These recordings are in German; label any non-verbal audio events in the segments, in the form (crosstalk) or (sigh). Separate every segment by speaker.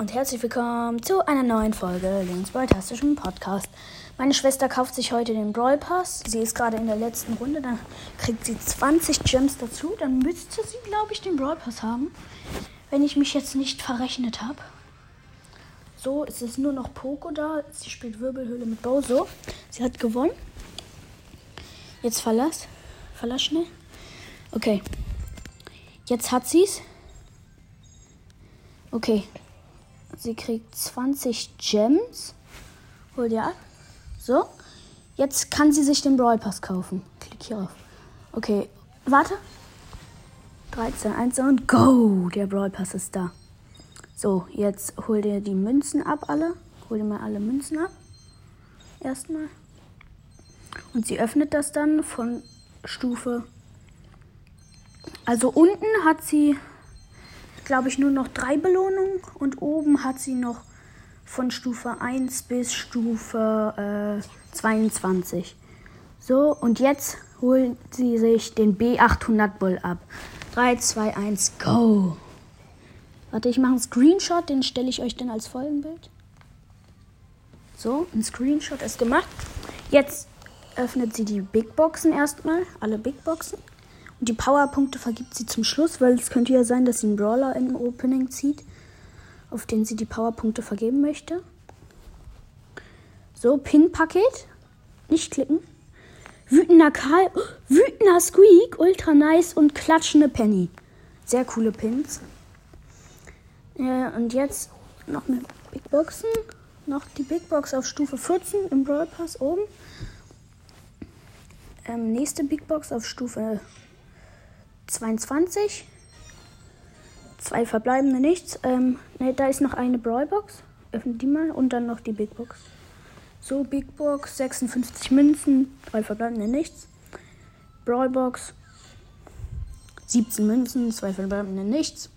Speaker 1: und herzlich willkommen zu einer neuen Folge Links Brawl-tastischen Podcast. Meine Schwester kauft sich heute den Brawl Pass. Sie ist gerade in der letzten Runde. Dann kriegt sie 20 Gems dazu. Dann müsste sie, glaube ich, den Brawl Pass haben. Wenn ich mich jetzt nicht verrechnet habe. So, es ist nur noch Poco da. Sie spielt Wirbelhöhle mit Bozo. Sie hat gewonnen. Jetzt verlass. Verlass schnell. Okay. Jetzt hat sie es. Okay. Sie kriegt 20 Gems. Hol dir ab. So. Jetzt kann sie sich den Brawl Pass kaufen. Klick hier auf. Okay. Warte. 13, 1 und go. Der Brawl Pass ist da. So, jetzt hol dir die Münzen ab, alle. Hol dir mal alle Münzen ab. Erstmal. Und sie öffnet das dann von Stufe. Also unten hat sie glaube ich, nur noch drei Belohnungen und oben hat sie noch von Stufe 1 bis Stufe äh, 22. So, und jetzt holen sie sich den B800 Bull ab. 3, 2, 1, go! Warte, ich mache einen Screenshot, den stelle ich euch dann als Folgenbild. So, ein Screenshot ist gemacht. Jetzt öffnet sie die Big Boxen erstmal, alle Big Boxen. Die Powerpunkte vergibt sie zum Schluss, weil es könnte ja sein, dass sie einen Brawler im Opening zieht, auf den sie die Powerpunkte vergeben möchte. So, Pin-Paket. Nicht klicken. Wütender Karl, (gasps) wütender Squeak, ultra nice und klatschende Penny. Sehr coole Pins. Ja, und jetzt noch eine Big Boxen. Noch die Big Box auf Stufe 14 im Brawl Pass oben. Ähm, nächste Big Box auf Stufe 22. Zwei verbleibende nichts. Ähm, ne, da ist noch eine Brawlbox. Öffne die mal und dann noch die Big Box. So, Big Box, 56 Münzen, drei verbleibende nichts. Brawlbox, 17 Münzen, zwei verbleibende nichts.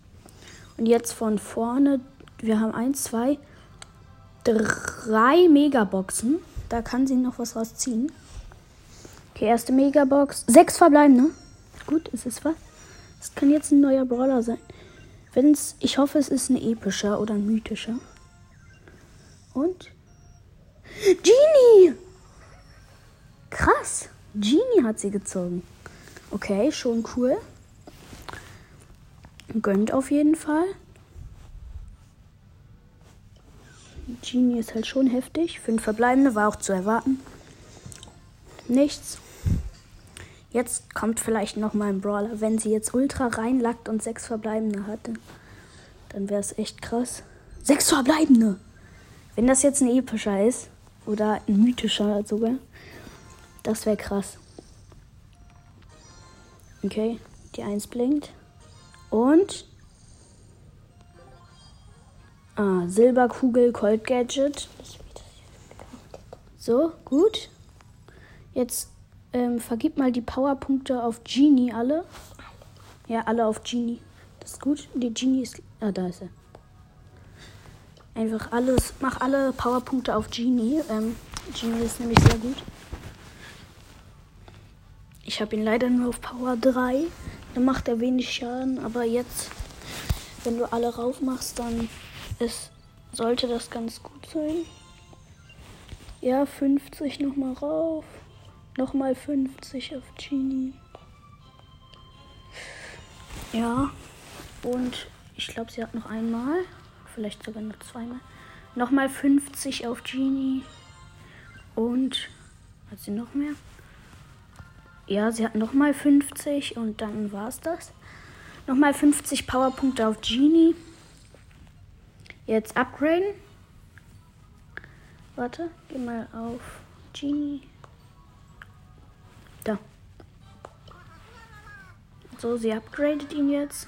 Speaker 1: Und jetzt von vorne, wir haben 1, 2, 3 Megaboxen. Da kann sie noch was rausziehen. Okay, erste Megabox, sechs verbleibende. Gut, ist es was? Es kann jetzt ein neuer Brawler sein. Wenn's, ich hoffe, es ist ein epischer oder ein mythischer. Und? Genie! Krass! Genie hat sie gezogen. Okay, schon cool. Gönnt auf jeden Fall. Genie ist halt schon heftig. Fünf verbleibende war auch zu erwarten. Nichts. Jetzt kommt vielleicht noch mal ein Brawler. Wenn sie jetzt Ultra reinlackt und sechs Verbleibende hatte, dann wäre es echt krass. Sechs Verbleibende! Wenn das jetzt ein epischer ist, oder ein mythischer sogar, das wäre krass. Okay, die Eins blinkt. Und. Ah, Silberkugel, Cold Gadget. So, gut. Jetzt ähm, vergib mal die Powerpunkte auf Genie alle. Ja, alle auf Genie. Das ist gut. Die Genie ist. Ah, da ist er. Einfach alles. Mach alle Powerpunkte auf Genie. Ähm, Genie ist nämlich sehr gut. Ich habe ihn leider nur auf Power 3. Dann macht er wenig Schaden. Aber jetzt, wenn du alle rauf machst, dann ist, sollte das ganz gut sein. Ja, 50 nochmal rauf. Nochmal 50 auf Genie. Ja. Und ich glaube, sie hat noch einmal. Vielleicht sogar noch zweimal. Nochmal 50 auf Genie. Und hat sie noch mehr? Ja, sie hat nochmal 50 und dann war es das. Nochmal 50 Powerpunkte auf Genie. Jetzt upgraden. Warte, geh mal auf Genie. Da. So, sie upgradet ihn jetzt.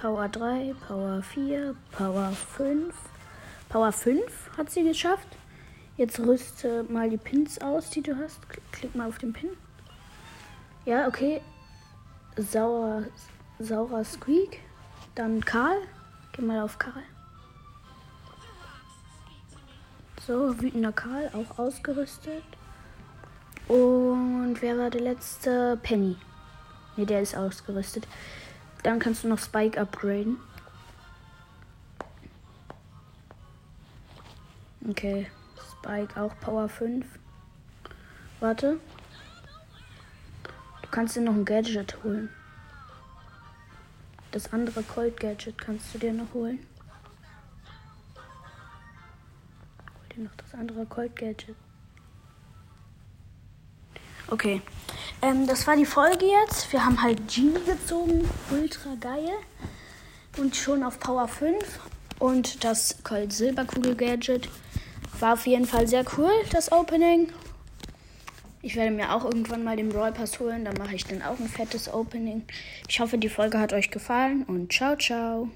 Speaker 1: Power 3, Power 4, Power 5. Power 5 hat sie geschafft. Jetzt rüste mal die Pins aus, die du hast. Klick mal auf den Pin. Ja, okay. Sauer, saurer Squeak. Dann Karl. Geh mal auf Karl. So, wütender Karl, auch ausgerüstet. Und wer war der letzte? Penny. Ne, der ist ausgerüstet. Dann kannst du noch Spike upgraden. Okay, Spike auch Power 5. Warte. Du kannst dir noch ein Gadget holen. Das andere Cold Gadget kannst du dir noch holen. Hol dir noch das andere Cold Gadget. Okay. Ähm, das war die Folge jetzt. Wir haben halt Genie gezogen. Ultra geil. Und schon auf Power 5. Und das Cold Silberkugel Gadget. War auf jeden Fall sehr cool, das Opening. Ich werde mir auch irgendwann mal den Brawl Pass holen. Dann mache ich dann auch ein fettes Opening. Ich hoffe, die Folge hat euch gefallen und ciao, ciao.